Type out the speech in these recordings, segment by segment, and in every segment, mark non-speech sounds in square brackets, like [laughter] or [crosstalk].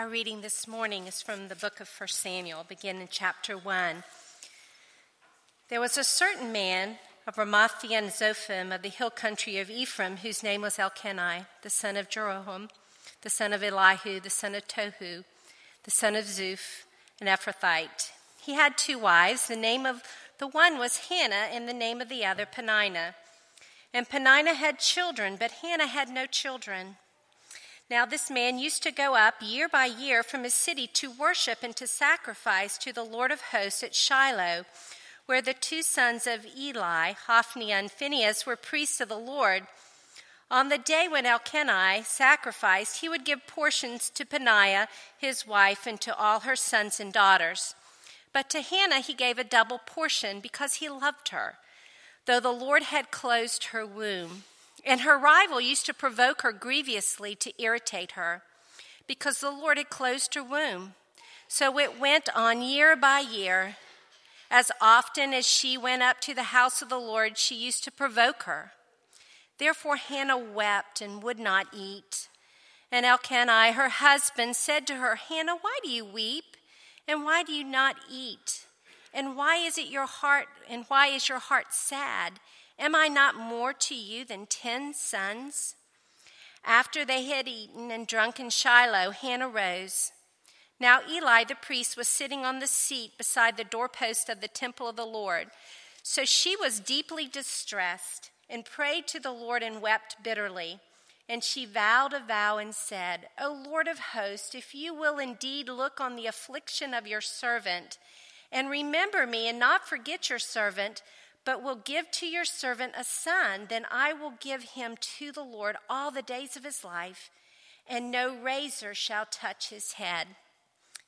Our reading this morning is from the book of 1 Samuel, beginning in chapter 1. There was a certain man of Ramathaim Zophim of the hill country of Ephraim, whose name was Elkanah, the son of Jeroham, the son of Elihu, the son of Tohu, the son of Zuph, an Ephrathite. He had two wives. The name of the one was Hannah, and the name of the other Peninnah. And Peninnah had children, but Hannah had no children. Now, this man used to go up year by year from his city to worship and to sacrifice to the Lord of hosts at Shiloh, where the two sons of Eli, Hophni and Phinehas, were priests of the Lord. On the day when Elkanah sacrificed, he would give portions to Peninnah, his wife, and to all her sons and daughters. But to Hannah he gave a double portion because he loved her, though the Lord had closed her womb. And her rival used to provoke her grievously to irritate her, because the Lord had closed her womb. So it went on year by year. As often as she went up to the house of the Lord, she used to provoke her. Therefore Hannah wept and would not eat. And Elkanah, her husband, said to her, Hannah, why do you weep? And why do you not eat? And why is it your heart, and why is your heart sad? Am I not more to you than ten sons? After they had eaten and drunk in Shiloh, Hannah rose. Now Eli the priest was sitting on the seat beside the doorpost of the temple of the Lord. So she was deeply distressed and prayed to the Lord and wept bitterly. And she vowed a vow and said, O Lord of hosts, if you will indeed look on the affliction of your servant, and remember me and not forget your servant, but will give to your servant a son, then I will give him to the Lord all the days of his life, and no razor shall touch his head.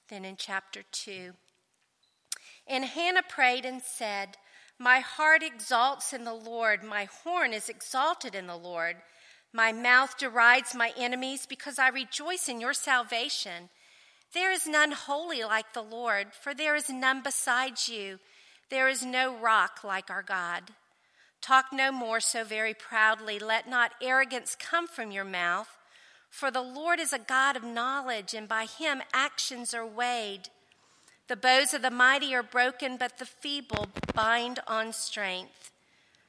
Then in chapter 2. And Hannah prayed and said, My heart exalts in the Lord, my horn is exalted in the Lord. My mouth derides my enemies because I rejoice in your salvation. There is none holy like the Lord, for there is none besides you. There is no rock like our God. Talk no more so very proudly. Let not arrogance come from your mouth. For the Lord is a God of knowledge, and by him actions are weighed. The bows of the mighty are broken, but the feeble bind on strength.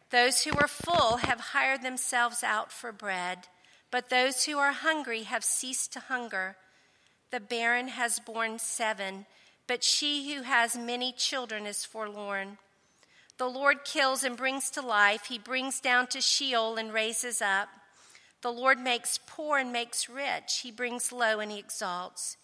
Those who are full have hired themselves out for bread, but those who are hungry have ceased to hunger. The barren has borne seven but she who has many children is forlorn. The Lord kills and brings to life, he brings down to Sheol and raises up. The Lord makes poor and makes rich, he brings low and he exalts.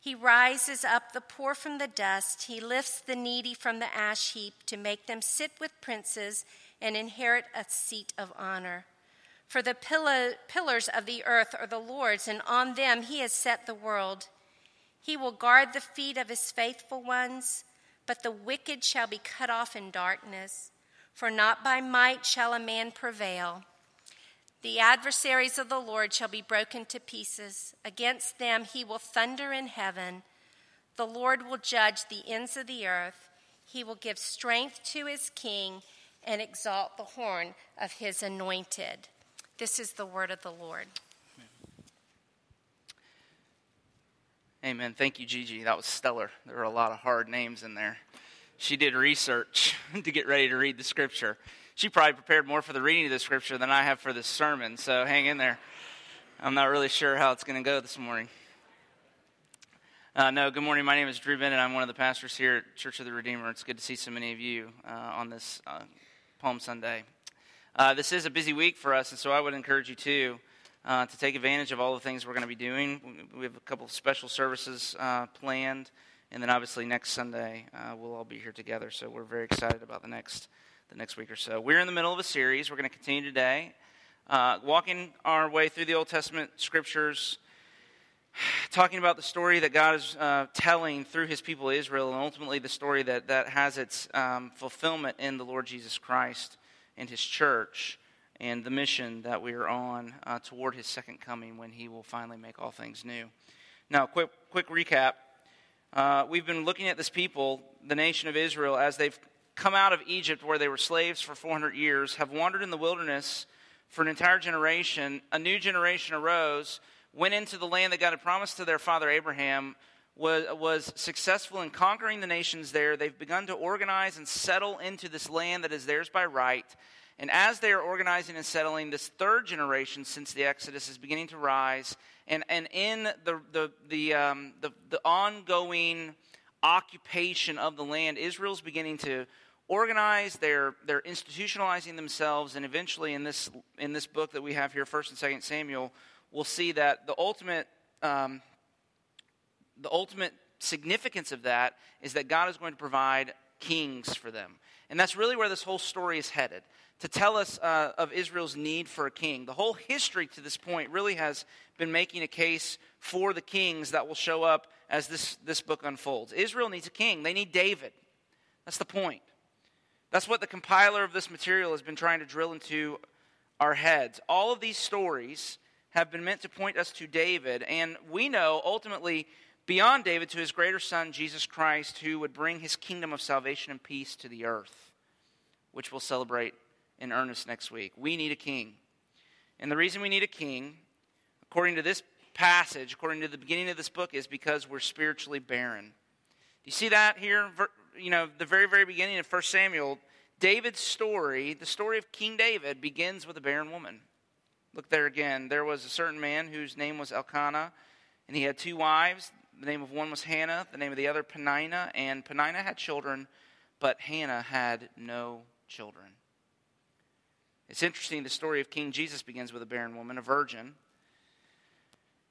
He rises up the poor from the dust, he lifts the needy from the ash heap to make them sit with princes and inherit a seat of honor. For the pillars of the earth are the Lord's, and on them he has set the world. He will guard the feet of his faithful ones, but the wicked shall be cut off in darkness. For not by might shall a man prevail. The adversaries of the Lord shall be broken to pieces. Against them he will thunder in heaven. The Lord will judge the ends of the earth. He will give strength to his king and exalt the horn of his anointed. This is the word of the Lord. Amen. Thank you, Gigi. That was stellar. There were a lot of hard names in there. She did research [laughs] to get ready to read the scripture. She probably prepared more for the reading of the scripture than I have for this sermon, so hang in there. I'm not really sure how it's going to go this morning. Uh, no, good morning. My name is Drew Bennett. I'm one of the pastors here at Church of the Redeemer. It's good to see so many of you uh, on this uh, Palm Sunday. Uh, this is a busy week for us, and so I would encourage you too uh, to take advantage of all the things we're going to be doing. We have a couple of special services uh, planned, and then obviously next Sunday uh, we'll all be here together. So we're very excited about the next the next week or so. We're in the middle of a series. We're going to continue today, uh, walking our way through the Old Testament scriptures. [sighs] Talking about the story that God is uh, telling through his people Israel, and ultimately the story that, that has its um, fulfillment in the Lord Jesus Christ and his church and the mission that we are on uh, toward his second coming when he will finally make all things new. Now, quick, quick recap. Uh, we've been looking at this people, the nation of Israel, as they've come out of Egypt where they were slaves for 400 years, have wandered in the wilderness for an entire generation. A new generation arose, went into the land that God had promised to their father Abraham, was, was successful in conquering the nations there. They've begun to organize and settle into this land that is theirs by right. And as they are organizing and settling, this third generation since the Exodus is beginning to rise. And, and in the, the, the, um, the, the ongoing occupation of the land, Israel's beginning to organize, they're, they're institutionalizing themselves, and eventually in this, in this book that we have here, 1st and 2nd Samuel, we'll see that the ultimate, um, the ultimate significance of that is that God is going to provide kings for them. And that's really where this whole story is headed to tell us uh, of Israel's need for a king. The whole history to this point really has been making a case for the kings that will show up as this, this book unfolds. Israel needs a king, they need David. That's the point. That's what the compiler of this material has been trying to drill into our heads. All of these stories have been meant to point us to David, and we know ultimately beyond David to his greater son, Jesus Christ, who would bring his kingdom of salvation and peace to the earth, which we'll celebrate in earnest next week. We need a king. And the reason we need a king, according to this passage, according to the beginning of this book, is because we're spiritually barren. Do you see that here? You know, the very, very beginning of 1 Samuel, David's story, the story of King David, begins with a barren woman. Look there again. There was a certain man whose name was Elkanah, and he had two wives. The name of one was Hannah, the name of the other Peninnah, and Peninnah had children, but Hannah had no children. It's interesting, the story of King Jesus begins with a barren woman, a virgin.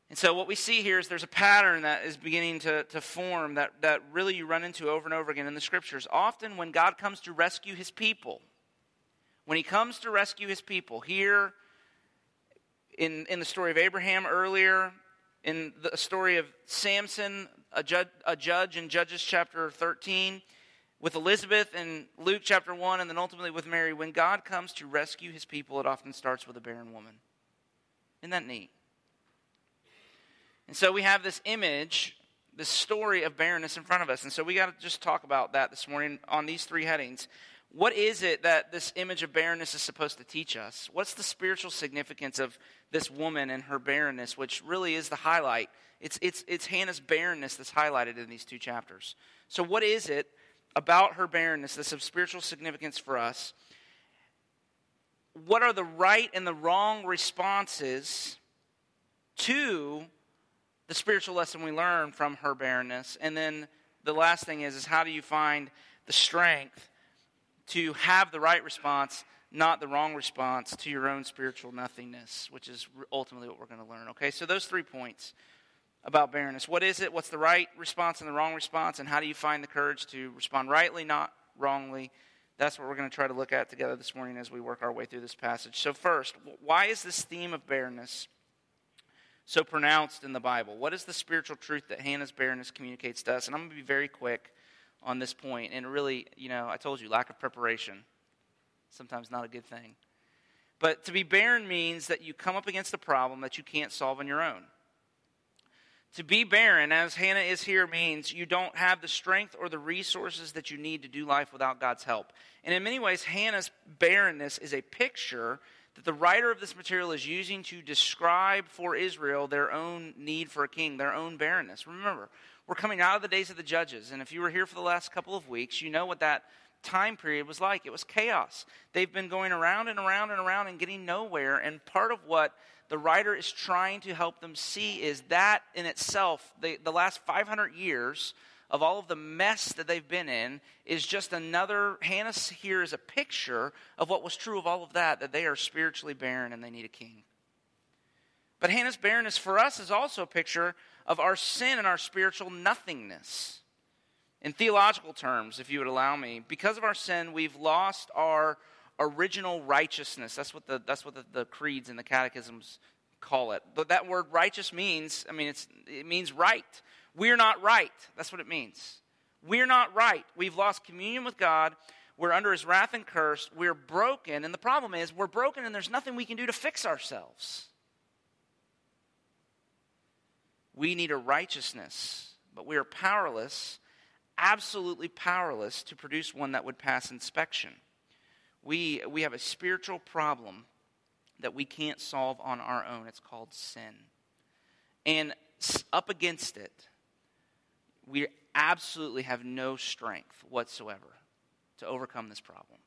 And so, what we see here is there's a pattern that is beginning to, to form that, that really you run into over and over again in the scriptures. Often, when God comes to rescue his people, when he comes to rescue his people, here in, in the story of Abraham earlier, in the story of Samson, a judge, a judge in Judges chapter 13, with Elizabeth in Luke chapter 1, and then ultimately with Mary, when God comes to rescue his people, it often starts with a barren woman. Isn't that neat? And so we have this image, this story of barrenness in front of us. And so we got to just talk about that this morning on these three headings. What is it that this image of barrenness is supposed to teach us? What's the spiritual significance of this woman and her barrenness, which really is the highlight? It's, it's, it's Hannah's barrenness that's highlighted in these two chapters. So, what is it about her barrenness that's of spiritual significance for us? What are the right and the wrong responses to the spiritual lesson we learn from her barrenness? And then the last thing is, is how do you find the strength to have the right response, not the wrong response to your own spiritual nothingness, which is ultimately what we're going to learn. Okay, so those three points about barrenness. What is it? What's the right response and the wrong response? And how do you find the courage to respond rightly, not wrongly? That's what we're going to try to look at together this morning as we work our way through this passage. So, first, why is this theme of barrenness so pronounced in the Bible? What is the spiritual truth that Hannah's barrenness communicates to us? And I'm going to be very quick on this point. And really, you know, I told you, lack of preparation, sometimes not a good thing. But to be barren means that you come up against a problem that you can't solve on your own. To be barren, as Hannah is here, means you don't have the strength or the resources that you need to do life without God's help. And in many ways, Hannah's barrenness is a picture that the writer of this material is using to describe for Israel their own need for a king, their own barrenness. Remember, we're coming out of the days of the judges. And if you were here for the last couple of weeks, you know what that time period was like. It was chaos. They've been going around and around and around and getting nowhere. And part of what the writer is trying to help them see is that in itself, the, the last 500 years of all of the mess that they've been in is just another. Hannah here is a picture of what was true of all of that, that they are spiritually barren and they need a king. But Hannah's barrenness for us is also a picture of our sin and our spiritual nothingness. In theological terms, if you would allow me, because of our sin, we've lost our original righteousness. That's what the, that's what the, the creeds and the catechisms call it. But that word righteous means, I mean, it means right. We're not right. That's what it means. We're not right. We've lost communion with God. We're under his wrath and curse. We're broken. And the problem is, we're broken and there's nothing we can do to fix ourselves. We need a righteousness, but we are powerless, absolutely powerless, to produce one that would pass inspection we, we have a spiritual problem that we can't solve on our own. It's called sin. And up against it, we absolutely have no strength whatsoever to overcome this problem.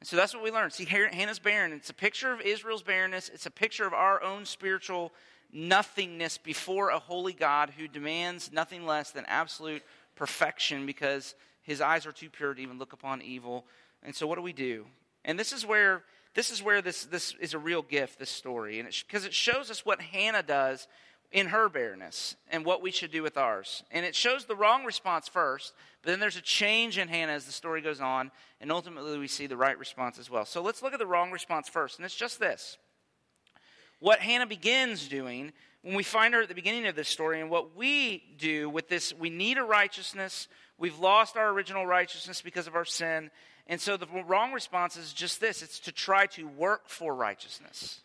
And so that's what we learn. See, Hannah's barren. It's a picture of Israel's barrenness. It's a picture of our own spiritual nothingness before a holy God who demands nothing less than absolute perfection because his eyes are too pure to even look upon evil. And so what do we do? And this is where this is where this, this is a real gift, this story. And because it, it shows us what Hannah does in her barrenness and what we should do with ours. And it shows the wrong response first, but then there's a change in Hannah as the story goes on, and ultimately we see the right response as well. So let's look at the wrong response first, and it's just this. What Hannah begins doing when we find her at the beginning of this story, and what we do with this, we need a righteousness. We've lost our original righteousness because of our sin. And so the wrong response is just this it's to try to work for righteousness.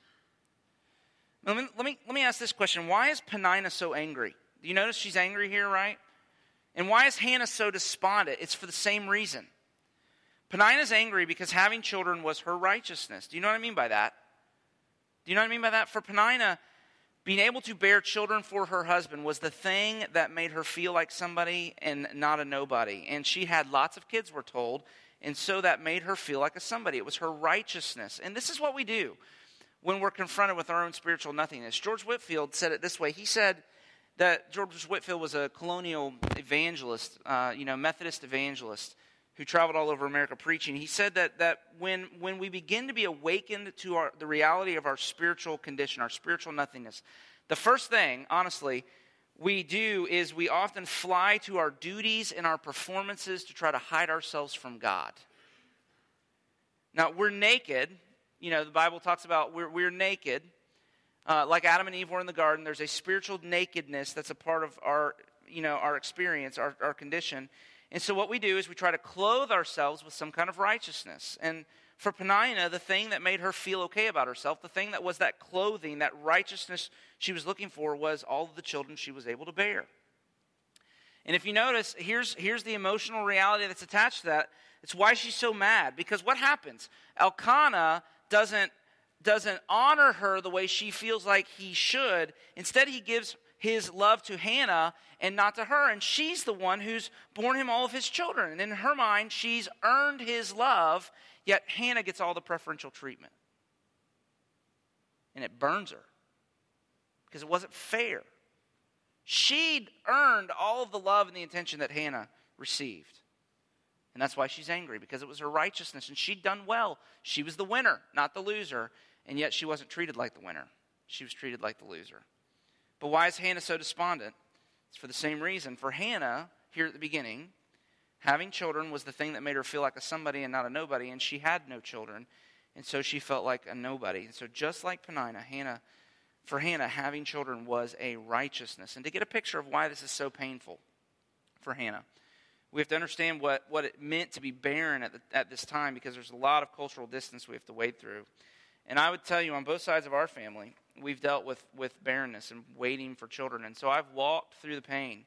Let me, let me, let me ask this question Why is Peninnah so angry? Do you notice she's angry here, right? And why is Hannah so despondent? It's for the same reason. Peninnah's angry because having children was her righteousness. Do you know what I mean by that? Do you know what I mean by that? For Peninnah, being able to bear children for her husband was the thing that made her feel like somebody and not a nobody. And she had lots of kids, we're told, and so that made her feel like a somebody. It was her righteousness. And this is what we do when we're confronted with our own spiritual nothingness. George Whitefield said it this way. He said that George Whitefield was a colonial evangelist, uh, you know, Methodist evangelist who traveled all over America preaching. He said that, that when, when we begin to be awakened to our, the reality of our spiritual condition, our spiritual nothingness, the first thing, honestly, we do is we often fly to our duties and our performances to try to hide ourselves from God. Now, we're naked. You know, the Bible talks about we're, we're naked. Uh, like Adam and Eve were in the garden, there's a spiritual nakedness that's a part of our, you know, our experience, our, our condition. And so what we do is we try to clothe ourselves with some kind of righteousness. And for Peninnah, the thing that made her feel okay about herself, the thing that was that clothing, that righteousness she was looking for, was all of the children she was able to bear. And if you notice, here's, here's the emotional reality that's attached to that. It's why she's so mad. Because what happens? Elkanah doesn't, doesn't honor her the way she feels like he should. Instead, he gives his love to Hannah and not to her. And she's the one who's borne him all of his children. And in her mind, she's earned his love Yet Hannah gets all the preferential treatment. And it burns her because it wasn't fair. She'd earned all of the love and the attention that Hannah received. And that's why she's angry because it was her righteousness and she'd done well. She was the winner, not the loser. And yet she wasn't treated like the winner, she was treated like the loser. But why is Hannah so despondent? It's for the same reason. For Hannah, here at the beginning, Having children was the thing that made her feel like a somebody and not a nobody, and she had no children, and so she felt like a nobody. And so, just like Peninnah, Hannah, for Hannah, having children was a righteousness. And to get a picture of why this is so painful for Hannah, we have to understand what, what it meant to be barren at, the, at this time because there's a lot of cultural distance we have to wade through. And I would tell you, on both sides of our family, we've dealt with, with barrenness and waiting for children. And so I've walked through the pain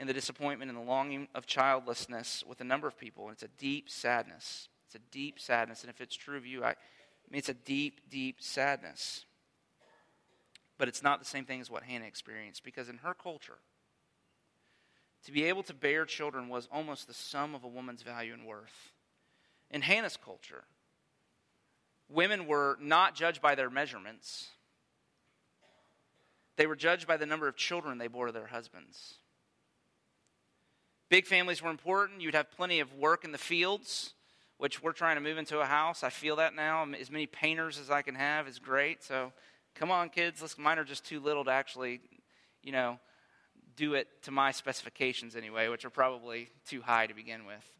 and the disappointment and the longing of childlessness with a number of people. And it's a deep sadness. It's a deep sadness. And if it's true of you, I, I mean, it's a deep, deep sadness. But it's not the same thing as what Hannah experienced because in her culture, to be able to bear children was almost the sum of a woman's value and worth. In Hannah's culture, women were not judged by their measurements, they were judged by the number of children they bore to their husbands. Big families were important. You'd have plenty of work in the fields, which we're trying to move into a house. I feel that now. As many painters as I can have is great. So come on, kids. Let's, mine are just too little to actually, you know, do it to my specifications anyway, which are probably too high to begin with.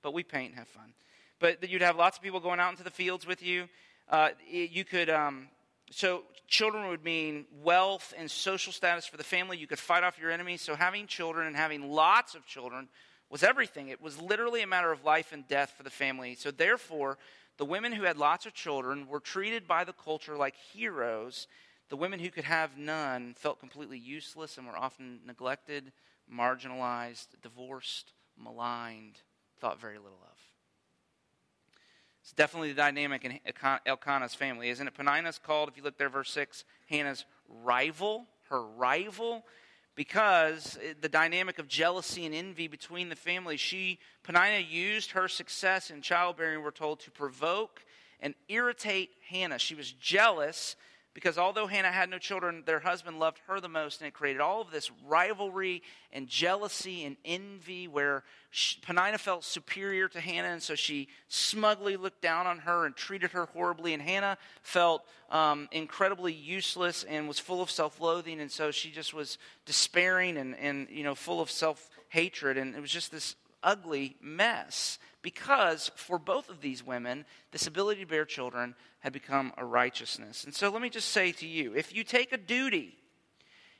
But we paint and have fun. But you'd have lots of people going out into the fields with you. Uh, you could um, so children would mean wealth and social status for the family. You could fight off your enemies. So having children and having lots of children was everything. It was literally a matter of life and death for the family. So therefore, the women who had lots of children were treated by the culture like heroes. The women who could have none felt completely useless and were often neglected, marginalized, divorced, maligned, thought very little of. It's definitely the dynamic in Elkanah's family, isn't it? Peninnah's called, if you look there, verse 6, Hannah's rival, her rival, because the dynamic of jealousy and envy between the families, she, Peninnah, used her success in childbearing, we're told, to provoke and irritate Hannah. She was jealous because although Hannah had no children, their husband loved her the most, and it created all of this rivalry and jealousy and envy where she, Peninnah felt superior to Hannah, and so she smugly looked down on her and treated her horribly. And Hannah felt um, incredibly useless and was full of self loathing, and so she just was despairing and, and you know, full of self hatred, and it was just this ugly mess because for both of these women, this ability to bear children had become a righteousness. And so let me just say to you if you take a duty,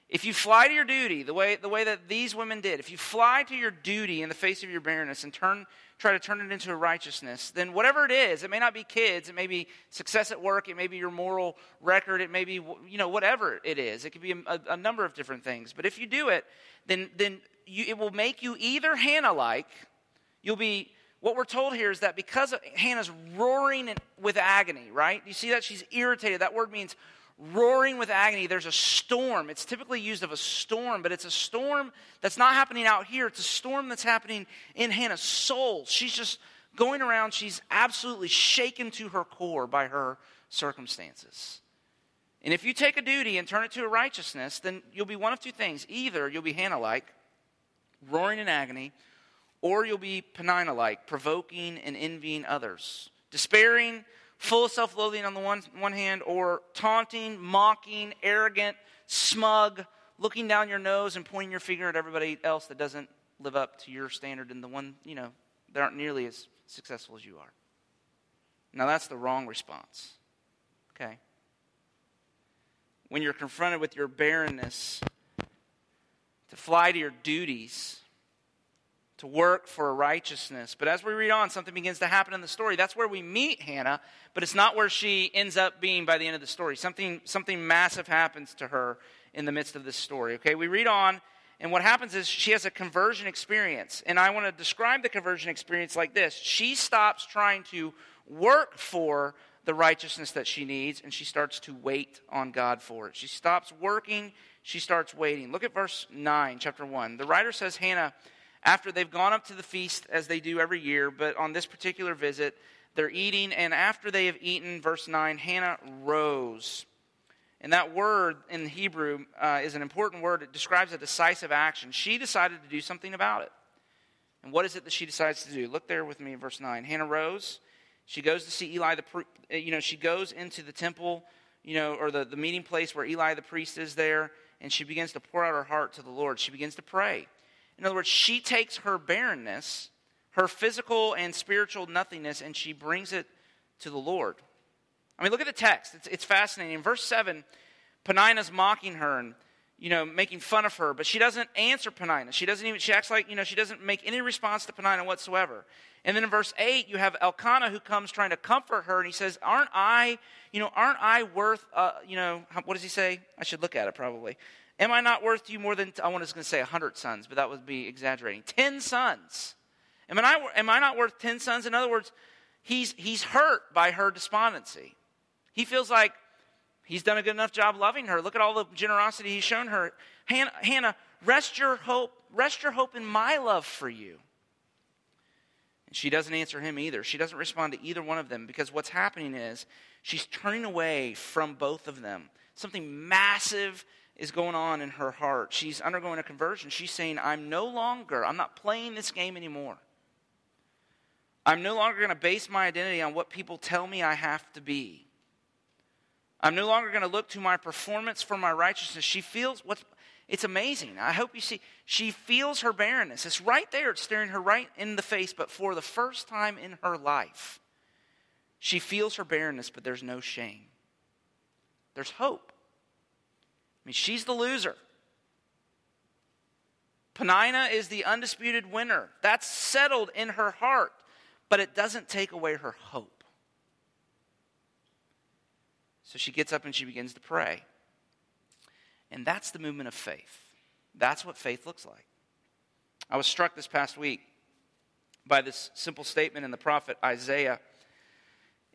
if you fly to your duty the way, the way that these women did, if you fly to your duty in the face of your barrenness and turn, try to turn it into a righteousness, then whatever it is, it may not be kids, it may be success at work, it may be your moral record, it may be, you know, whatever it is. It could be a, a number of different things. But if you do it, then, then you, it will make you either Hannah like, you'll be what we're told here is that because Hannah's roaring with agony, right? You see that? She's irritated. That word means roaring with agony. There's a storm. It's typically used of a storm, but it's a storm that's not happening out here. It's a storm that's happening in Hannah's soul. She's just going around. She's absolutely shaken to her core by her circumstances. And if you take a duty and turn it to a righteousness, then you'll be one of two things. Either you'll be Hannah like, roaring in agony, or you'll be Peninnah like, provoking and envying others, despairing, full of self loathing on the one, one hand, or taunting, mocking, arrogant, smug, looking down your nose and pointing your finger at everybody else that doesn't live up to your standard and the one, you know, that aren't nearly as successful as you are. Now, that's the wrong response. Okay? When you're confronted with your barrenness, to fly to your duties to work for righteousness. But as we read on, something begins to happen in the story. That's where we meet Hannah, but it's not where she ends up being by the end of the story. Something, something massive happens to her in the midst of this story. Okay, we read on, and what happens is she has a conversion experience. And I want to describe the conversion experience like this She stops trying to work for the righteousness that she needs, and she starts to wait on God for it. She stops working, she starts waiting. Look at verse 9, chapter 1. The writer says, Hannah after they've gone up to the feast as they do every year, but on this particular visit, they're eating, and after they have eaten, verse 9, Hannah rose. And that word in Hebrew uh, is an important word. It describes a decisive action. She decided to do something about it. And what is it that she decides to do? Look there with me in verse 9. Hannah rose. She goes to see Eli the uh, you know, she goes into the temple, you know, or the, the meeting place where Eli the priest is there, and she begins to pour out her heart to the Lord. She begins to pray. In other words, she takes her barrenness, her physical and spiritual nothingness, and she brings it to the Lord. I mean, look at the text. It's, it's fascinating. In verse 7, Peninnah's mocking her and, you know, making fun of her, but she doesn't answer Peninnah. She doesn't even, she acts like, you know, she doesn't make any response to Peninnah whatsoever. And then in verse 8, you have Elkanah who comes trying to comfort her, and he says, Aren't I, you know, aren't I worth, uh, you know, what does he say? I should look at it probably. Am I not worth you more than, I was going to say 100 sons, but that would be exaggerating. 10 sons. Am I, am I not worth 10 sons? In other words, he's, he's hurt by her despondency. He feels like he's done a good enough job loving her. Look at all the generosity he's shown her. Hannah, Hannah rest your hope, rest your hope in my love for you. And she doesn't answer him either. She doesn't respond to either one of them because what's happening is she's turning away from both of them. Something massive is going on in her heart. She's undergoing a conversion. She's saying, I'm no longer, I'm not playing this game anymore. I'm no longer going to base my identity on what people tell me I have to be. I'm no longer going to look to my performance for my righteousness. She feels what's it's amazing. I hope you see she feels her barrenness. It's right there. It's staring her right in the face, but for the first time in her life, she feels her barrenness, but there's no shame. There's hope. I mean, she's the loser. Peninnah is the undisputed winner. That's settled in her heart, but it doesn't take away her hope. So she gets up and she begins to pray. And that's the movement of faith. That's what faith looks like. I was struck this past week by this simple statement in the prophet Isaiah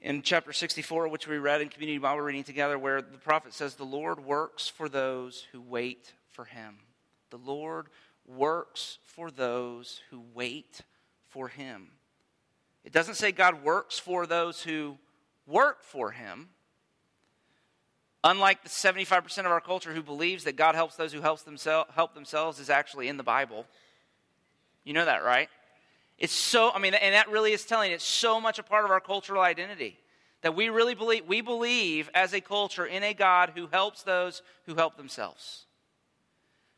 in chapter 64, which we read in community Bible reading together, where the prophet says, The Lord works for those who wait for him. The Lord works for those who wait for him. It doesn't say God works for those who work for him. Unlike the 75% of our culture who believes that God helps those who helps themselves, help themselves is actually in the Bible. You know that, right? It's so, I mean, and that really is telling, it's so much a part of our cultural identity that we really believe, we believe as a culture in a God who helps those who help themselves.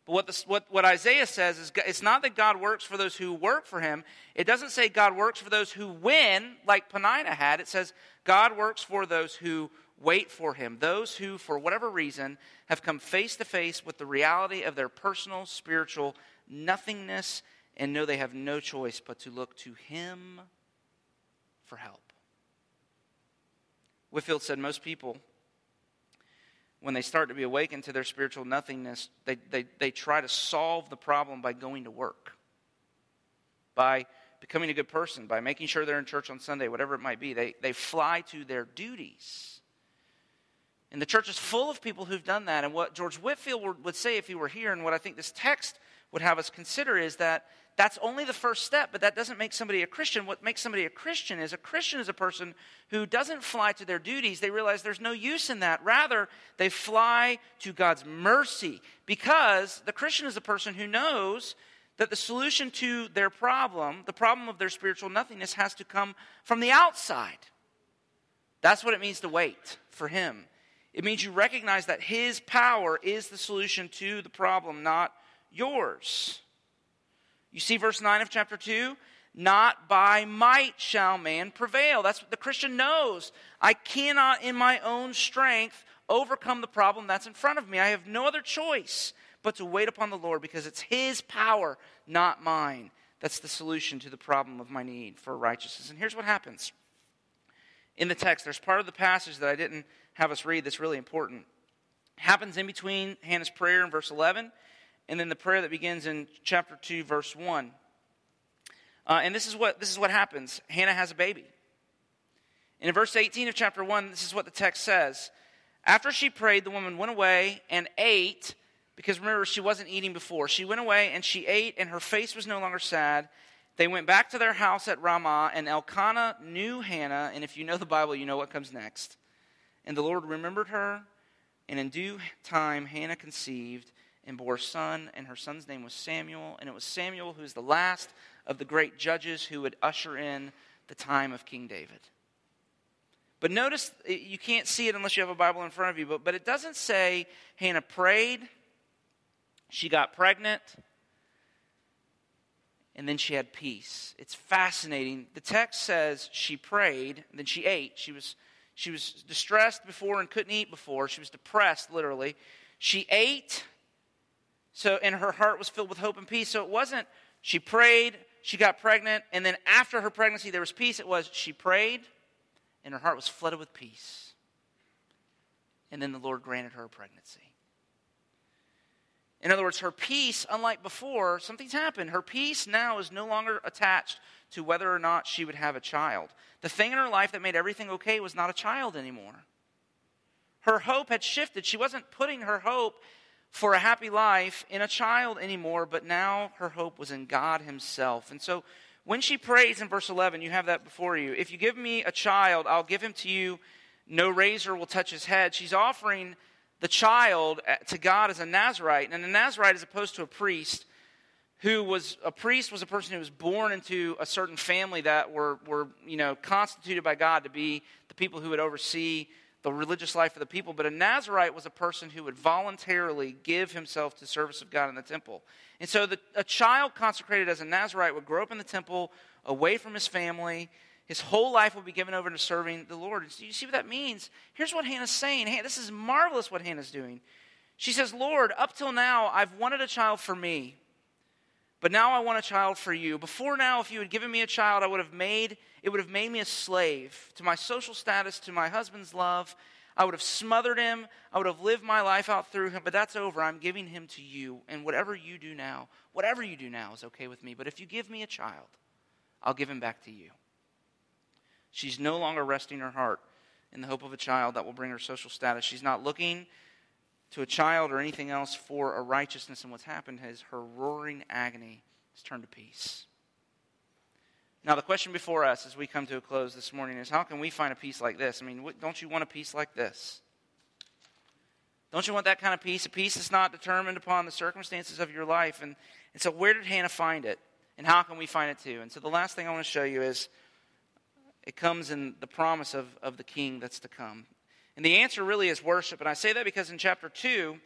But what, what, what Isaiah says is it's not that God works for those who work for him. It doesn't say God works for those who win, like Peninnah had. It says God works for those who wait for him, those who, for whatever reason, have come face to face with the reality of their personal spiritual nothingness and know they have no choice but to look to him for help. Whitefield said most people when they start to be awakened to their spiritual nothingness, they, they, they try to solve the problem by going to work, by becoming a good person, by making sure they're in church on Sunday, whatever it might be. They, they fly to their duties. And the church is full of people who've done that. And what George Whitefield would say if he were here, and what I think this text would have us consider, is that that's only the first step, but that doesn't make somebody a Christian. What makes somebody a Christian is a Christian is a person who doesn't fly to their duties. They realize there's no use in that. Rather, they fly to God's mercy because the Christian is a person who knows that the solution to their problem, the problem of their spiritual nothingness, has to come from the outside. That's what it means to wait for Him. It means you recognize that His power is the solution to the problem, not yours. You see verse 9 of chapter 2? Not by might shall man prevail. That's what the Christian knows. I cannot, in my own strength, overcome the problem that's in front of me. I have no other choice but to wait upon the Lord because it's His power, not mine. That's the solution to the problem of my need for righteousness. And here's what happens in the text there's part of the passage that I didn't have us read that's really important. Happens in between Hannah's prayer in verse 11 and then the prayer that begins in chapter 2, verse 1. Uh, and this is, what, this is what happens Hannah has a baby. And in verse 18 of chapter 1, this is what the text says. After she prayed, the woman went away and ate, because remember, she wasn't eating before. She went away and she ate, and her face was no longer sad. They went back to their house at Ramah, and Elkanah knew Hannah. And if you know the Bible, you know what comes next. And the Lord remembered her, and in due time, Hannah conceived and bore a son, and her son's name was Samuel. And it was Samuel who is the last of the great judges who would usher in the time of King David. But notice, you can't see it unless you have a Bible in front of you, but, but it doesn't say Hannah prayed, she got pregnant, and then she had peace. It's fascinating. The text says she prayed, then she ate. She was, she was distressed before and couldn't eat before. She was depressed, literally. She ate, so, and her heart was filled with hope and peace. So it wasn't she prayed, she got pregnant, and then after her pregnancy there was peace. It was she prayed, and her heart was flooded with peace. And then the Lord granted her a pregnancy. In other words, her peace, unlike before, something's happened. Her peace now is no longer attached to whether or not she would have a child. The thing in her life that made everything okay was not a child anymore. Her hope had shifted. She wasn't putting her hope for a happy life in a child anymore, but now her hope was in God Himself. And so when she prays in verse 11, you have that before you. If you give me a child, I'll give him to you. No razor will touch his head. She's offering the child eh, to God as a Nazarite. And a Nazarite, as opposed to a priest, who was a priest was a person who was born into a certain family that were, were you know constituted by God to be the people who would oversee the religious life of the people, but a Nazarite was a person who would voluntarily give himself to service of God in the temple. And so the, a child consecrated as a Nazarite would grow up in the temple, away from his family. His whole life would be given over to serving the Lord. Do you see what that means? Here's what Hannah's saying. Hey, this is marvelous what Hannah's doing. She says, Lord, up till now, I've wanted a child for me, but now I want a child for you. Before now, if you had given me a child, I would have made it would have made me a slave to my social status, to my husband's love. I would have smothered him. I would have lived my life out through him, but that's over. I'm giving him to you. And whatever you do now, whatever you do now is okay with me. But if you give me a child, I'll give him back to you. She's no longer resting her heart in the hope of a child that will bring her social status. She's not looking to a child or anything else for a righteousness. And what's happened is her roaring agony has turned to peace. Now, the question before us as we come to a close this morning is how can we find a peace like this? I mean, don't you want a peace like this? Don't you want that kind of peace? A peace that's not determined upon the circumstances of your life. And, and so, where did Hannah find it? And how can we find it too? And so, the last thing I want to show you is it comes in the promise of, of the king that's to come. And the answer really is worship. And I say that because in chapter 2,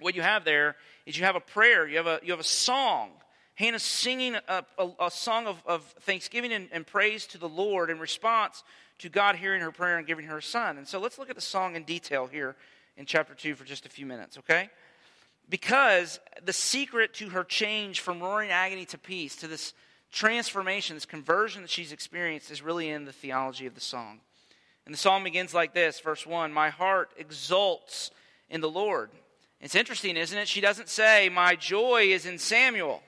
what you have there is you have a prayer, you have a, you have a song. Hannah's singing a, a, a song of, of thanksgiving and, and praise to the Lord in response to God hearing her prayer and giving her a son. And so let's look at the song in detail here in chapter 2 for just a few minutes, okay? Because the secret to her change from roaring agony to peace, to this transformation, this conversion that she's experienced, is really in the theology of the song. And the psalm begins like this verse 1 My heart exults in the Lord. It's interesting, isn't it? She doesn't say, My joy is in Samuel.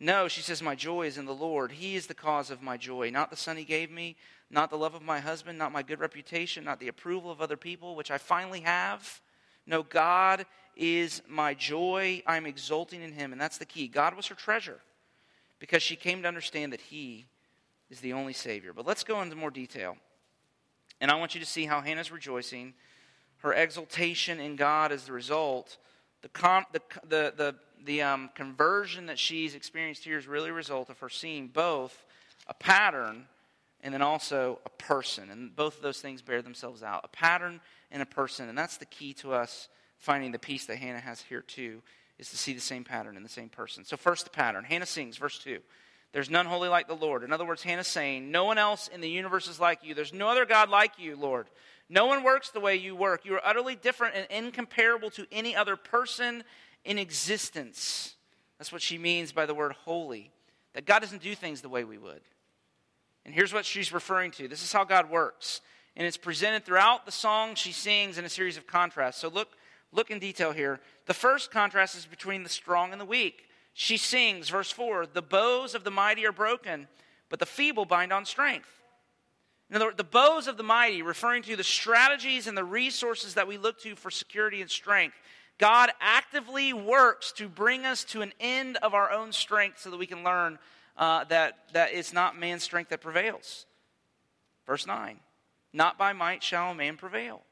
No, she says, My joy is in the Lord. He is the cause of my joy, not the son he gave me, not the love of my husband, not my good reputation, not the approval of other people, which I finally have. No, God is my joy. I'm exulting in him. And that's the key. God was her treasure because she came to understand that he is the only Savior. But let's go into more detail. And I want you to see how Hannah's rejoicing, her exultation in God as the result, the, com- the, the, the, the um, conversion that she's experienced here is really a result of her seeing both a pattern and then also a person. And both of those things bear themselves out a pattern and a person. And that's the key to us finding the peace that Hannah has here, too, is to see the same pattern in the same person. So, first, the pattern. Hannah sings, verse 2. There's none holy like the Lord. In other words, Hannah's saying, No one else in the universe is like you. There's no other God like you, Lord. No one works the way you work. You are utterly different and incomparable to any other person in existence. That's what she means by the word holy. That God doesn't do things the way we would. And here's what she's referring to this is how God works. And it's presented throughout the song she sings in a series of contrasts. So look, look in detail here. The first contrast is between the strong and the weak. She sings, verse 4 The bows of the mighty are broken, but the feeble bind on strength. In other words, the bows of the mighty, referring to the strategies and the resources that we look to for security and strength. God actively works to bring us to an end of our own strength so that we can learn uh, that, that it's not man's strength that prevails. Verse 9 Not by might shall a man prevail.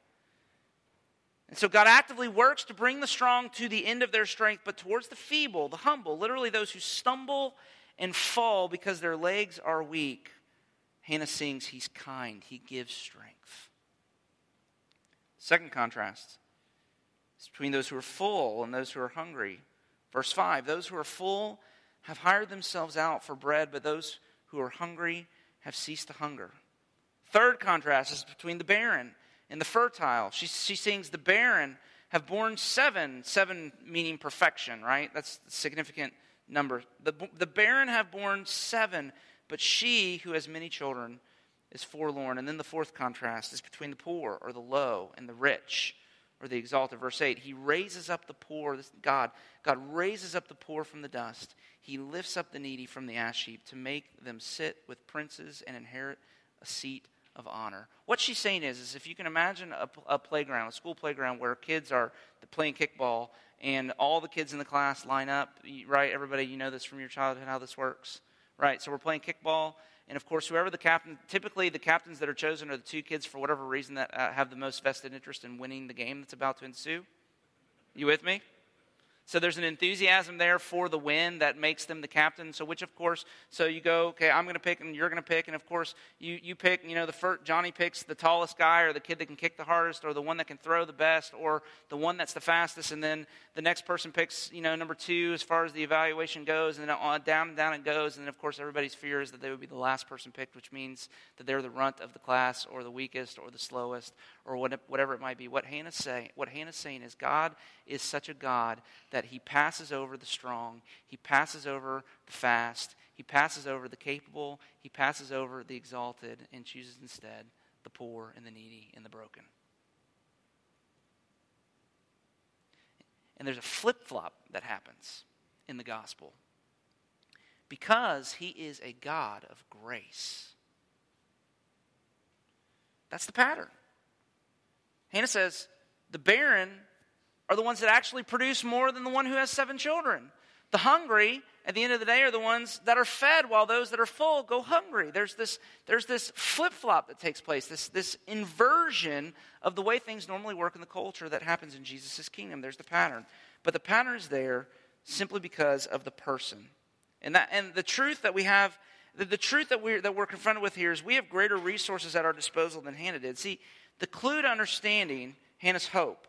And so God actively works to bring the strong to the end of their strength, but towards the feeble, the humble, literally those who stumble and fall because their legs are weak. Hannah sings, He's kind, He gives strength. Second contrast is between those who are full and those who are hungry. Verse 5 Those who are full have hired themselves out for bread, but those who are hungry have ceased to hunger. Third contrast is between the barren and the fertile. She, she sings, The barren have borne seven, seven meaning perfection, right? That's a significant number. The, the barren have borne seven, but she who has many children is forlorn. And then the fourth contrast is between the poor or the low and the rich or the exalted. Verse 8 He raises up the poor, God, God raises up the poor from the dust. He lifts up the needy from the ash heap to make them sit with princes and inherit a seat of honor. What she's saying is, is if you can imagine a, a playground, a school playground where kids are playing kickball and all the kids in the class line up, right? Everybody, you know this from your childhood how this works, right? So we're playing kickball, and of course, whoever the captain, typically the captains that are chosen are the two kids for whatever reason that uh, have the most vested interest in winning the game that's about to ensue. You with me? So there's an enthusiasm there for the win that makes them the captain. So which, of course, so you go, okay, I'm going to pick, and you're going to pick, and of course you you pick. You know, the first, Johnny picks the tallest guy, or the kid that can kick the hardest, or the one that can throw the best, or the one that's the fastest, and then the next person picks, you know, number two as far as the evaluation goes, and then on down and down it goes, and then of course everybody's fear is that they would be the last person picked, which means that they're the runt of the class, or the weakest, or the slowest, or whatever it might be. What Hannah's saying, what Hannah's saying is God is such a God that He passes over the strong, He passes over the fast, He passes over the capable, He passes over the exalted, and chooses instead the poor and the needy and the broken. And there's a flip flop that happens in the gospel. Because he is a God of grace. That's the pattern. Hannah says, the barren are the ones that actually produce more than the one who has seven children. The hungry, at the end of the day, are the ones that are fed, while those that are full go hungry. There's this, there's this flip flop that takes place, this, this inversion of the way things normally work in the culture that happens in Jesus' kingdom. There's the pattern. But the pattern is there simply because of the person. And, that, and the truth that we have, the, the truth that we're, that we're confronted with here is we have greater resources at our disposal than Hannah did. See, the clue to understanding Hannah's hope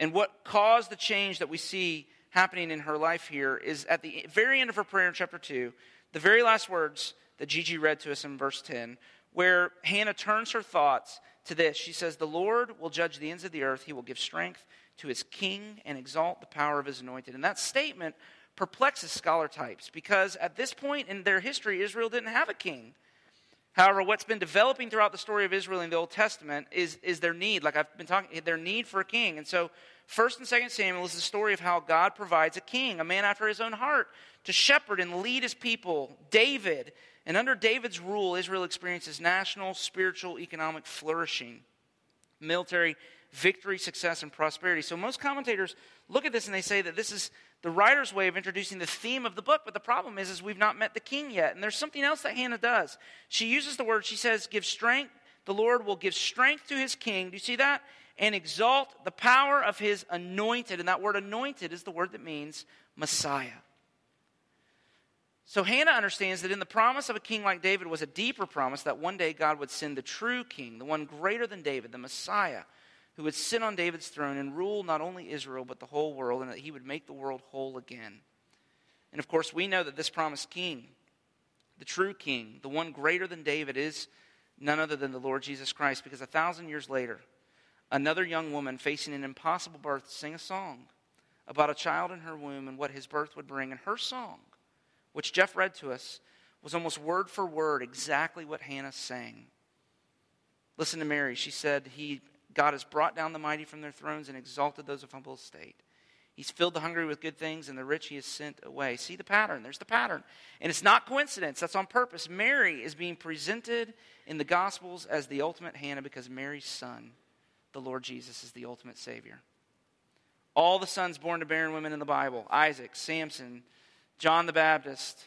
and what caused the change that we see happening in her life here is at the very end of her prayer in chapter 2, the very last words that Gigi read to us in verse 10, where Hannah turns her thoughts to this. She says, The Lord will judge the ends of the earth, he will give strength to his king and exalt the power of his anointed. And that statement perplexes scholar types because at this point in their history, Israel didn't have a king. However, what's been developing throughout the story of Israel in the Old Testament is, is their need, like I've been talking, their need for a king. And so, 1st and 2nd Samuel is the story of how God provides a king, a man after his own heart, to shepherd and lead his people, David. And under David's rule, Israel experiences national, spiritual, economic flourishing, military victory, success, and prosperity. So, most commentators look at this and they say that this is the writer's way of introducing the theme of the book, but the problem is, is we've not met the king yet. And there's something else that Hannah does. She uses the word, she says, give strength. The Lord will give strength to his king. Do you see that? And exalt the power of his anointed. And that word anointed is the word that means Messiah. So Hannah understands that in the promise of a king like David was a deeper promise that one day God would send the true king, the one greater than David, the Messiah who would sit on David's throne and rule not only Israel, but the whole world, and that he would make the world whole again. And of course, we know that this promised king, the true king, the one greater than David, is none other than the Lord Jesus Christ, because a thousand years later, another young woman facing an impossible birth sang a song about a child in her womb and what his birth would bring. And her song, which Jeff read to us, was almost word for word exactly what Hannah sang. Listen to Mary. She said, He God has brought down the mighty from their thrones and exalted those of humble estate. He's filled the hungry with good things, and the rich he has sent away. See the pattern. There's the pattern. And it's not coincidence, that's on purpose. Mary is being presented in the Gospels as the ultimate Hannah because Mary's son, the Lord Jesus, is the ultimate Savior. All the sons born to barren women in the Bible Isaac, Samson, John the Baptist,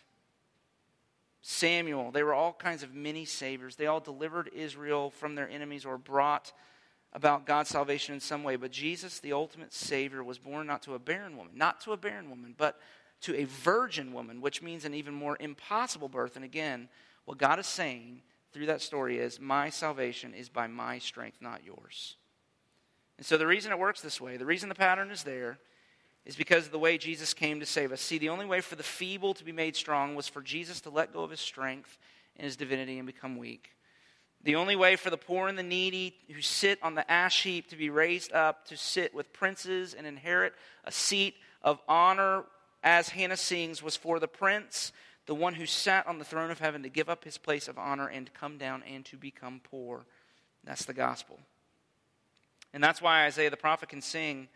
Samuel, they were all kinds of mini saviors. They all delivered Israel from their enemies or brought about God's salvation in some way, but Jesus, the ultimate Savior, was born not to a barren woman, not to a barren woman, but to a virgin woman, which means an even more impossible birth. And again, what God is saying through that story is, My salvation is by my strength, not yours. And so the reason it works this way, the reason the pattern is there, is because of the way Jesus came to save us. See, the only way for the feeble to be made strong was for Jesus to let go of his strength and his divinity and become weak. The only way for the poor and the needy who sit on the ash heap to be raised up to sit with princes and inherit a seat of honor, as Hannah sings, was for the prince, the one who sat on the throne of heaven, to give up his place of honor and to come down and to become poor. That's the gospel. And that's why Isaiah the prophet can sing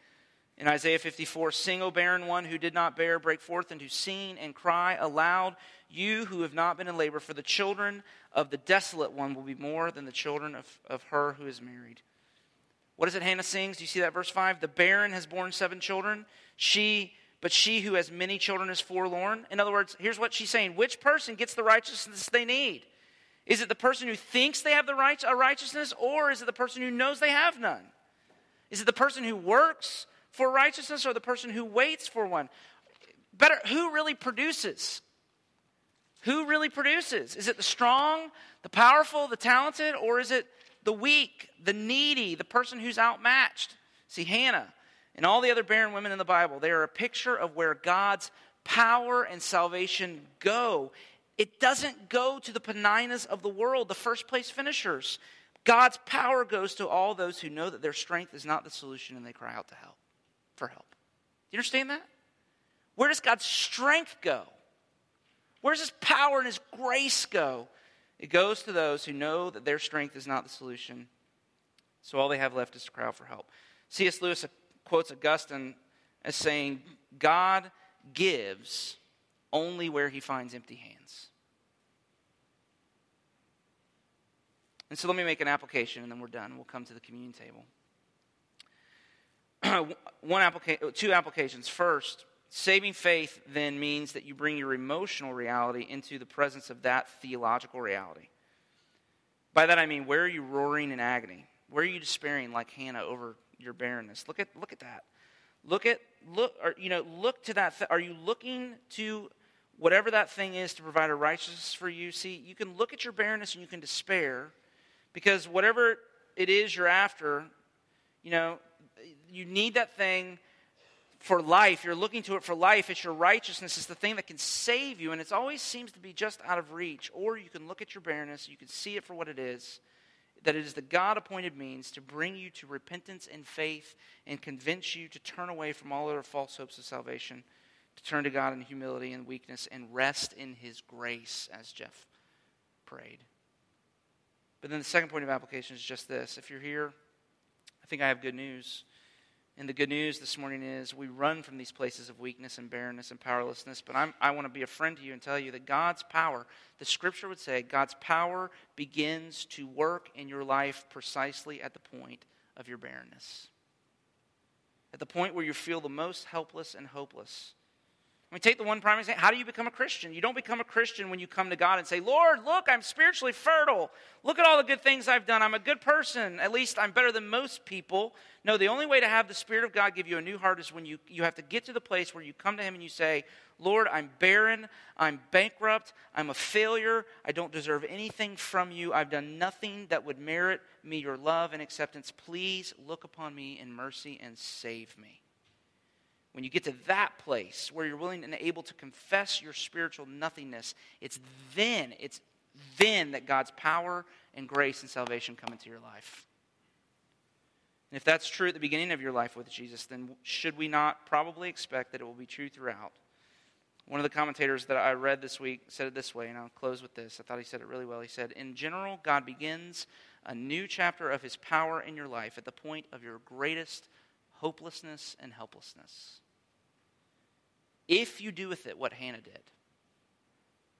in Isaiah 54 Sing, O barren one who did not bear, break forth into singing and cry aloud, you who have not been in labor, for the children of the desolate one will be more than the children of, of her who is married. What is it Hannah sings? Do you see that verse 5? The barren has borne seven children. She, but she who has many children is forlorn. In other words, here's what she's saying. Which person gets the righteousness they need? Is it the person who thinks they have the right, a righteousness, or is it the person who knows they have none? Is it the person who works for righteousness or the person who waits for one? Better, who really produces? Who really produces? Is it the strong, the powerful, the talented, or is it the weak, the needy, the person who's outmatched? See, Hannah and all the other barren women in the Bible, they are a picture of where God's power and salvation go. It doesn't go to the Peninnahs of the world, the first place finishers. God's power goes to all those who know that their strength is not the solution and they cry out to help for help. Do you understand that? Where does God's strength go? Where does His power and His grace go? It goes to those who know that their strength is not the solution. So all they have left is to cry out for help. C.S. Lewis quotes Augustine as saying, God gives only where he finds empty hands. And so let me make an application and then we're done. We'll come to the communion table. [clears throat] One applica- uh, two applications. First, saving faith then means that you bring your emotional reality into the presence of that theological reality. By that I mean, where are you roaring in agony? Where are you despairing like Hannah over your barrenness? Look at, look at that. Look at look or, you know look to that. Th- are you looking to whatever that thing is to provide a righteousness for you? See, you can look at your barrenness and you can despair because whatever it is you're after, you know, you need that thing for life. You're looking to it for life. It's your righteousness. It's the thing that can save you, and it always seems to be just out of reach. Or you can look at your barrenness, you can see it for what it is, that it is the God appointed means to bring you to repentance and faith and convince you to turn away from all other false hopes of salvation, to turn to God in humility and weakness and rest in His grace, as Jeff prayed. But then the second point of application is just this. If you're here, I think I have good news. And the good news this morning is we run from these places of weakness and barrenness and powerlessness. But I'm, i want to be a friend to you and tell you that God's power, the scripture would say, God's power begins to work in your life precisely at the point of your barrenness. At the point where you feel the most helpless and hopeless. Mean, take the one primary example. How do you become a Christian? You don't become a Christian when you come to God and say, Lord, look, I'm spiritually fertile. Look at all the good things I've done. I'm a good person. At least I'm better than most people. No, the only way to have the Spirit of God give you a new heart is when you, you have to get to the place where you come to Him and you say, Lord, I'm barren. I'm bankrupt. I'm a failure. I don't deserve anything from you. I've done nothing that would merit me your love and acceptance. Please look upon me in mercy and save me. When you get to that place where you're willing and able to confess your spiritual nothingness, it's then, it's then that God's power and grace and salvation come into your life. And if that's true at the beginning of your life with Jesus, then should we not probably expect that it will be true throughout? One of the commentators that I read this week said it this way, and I'll close with this. I thought he said it really well. He said, In general, God begins a new chapter of his power in your life at the point of your greatest hopelessness and helplessness if you do with it what Hannah did.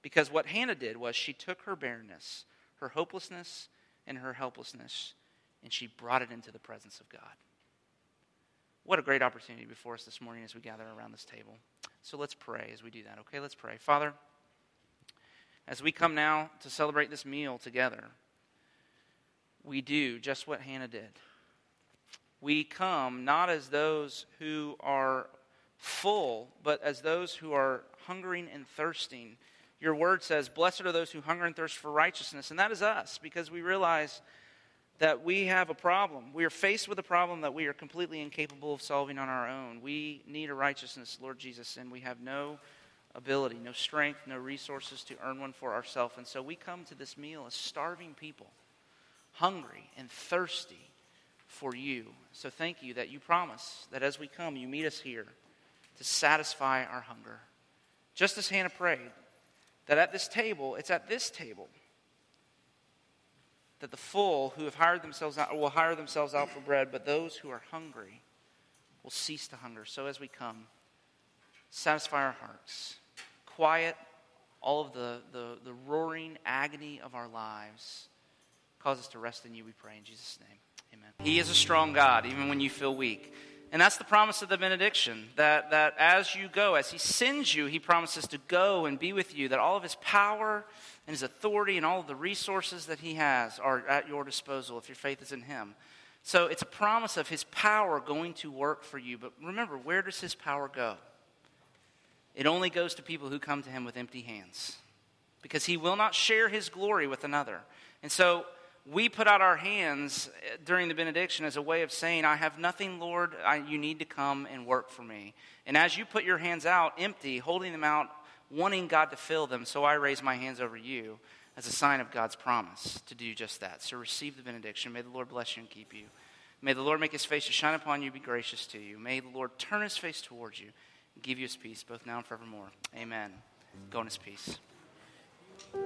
Because what Hannah did was she took her barrenness, her hopelessness, and her helplessness, and she brought it into the presence of God. What a great opportunity before us this morning as we gather around this table. So let's pray as we do that, okay? Let's pray. Father, as we come now to celebrate this meal together, we do just what Hannah did. We come not as those who are full, but as those who are hungering and thirsting. Your word says, Blessed are those who hunger and thirst for righteousness. And that is us, because we realize that we have a problem. We are faced with a problem that we are completely incapable of solving on our own. We need a righteousness, Lord Jesus, and we have no ability, no strength, no resources to earn one for ourselves. And so we come to this meal as starving people, hungry and thirsty for you. So thank you that you promise that as we come, you meet us here to satisfy our hunger. Just as Hannah prayed, that at this table, it's at this table that the full who have hired themselves out will hire themselves out for bread, but those who are hungry will cease to hunger. So as we come, satisfy our hearts, quiet all of the, the, the roaring agony of our lives. Cause us to rest in you, we pray in Jesus' name. Amen. He is a strong God, even when you feel weak. And that's the promise of the benediction that, that as you go, as He sends you, He promises to go and be with you, that all of His power and His authority and all of the resources that He has are at your disposal if your faith is in Him. So it's a promise of His power going to work for you. But remember, where does His power go? It only goes to people who come to Him with empty hands because He will not share His glory with another. And so we put out our hands eh, during the benediction as a way of saying, I have nothing, Lord. I, you need to come and work for me. And as you put your hands out empty, holding them out, wanting God to fill them, so I raise my hands over you as a sign of God's promise to do just that. So receive the benediction. May the Lord bless you and keep you. May the Lord make his face to shine upon you, be gracious to you. May the Lord turn his face towards you and give you his peace, both now and forevermore. Amen. Go in his peace.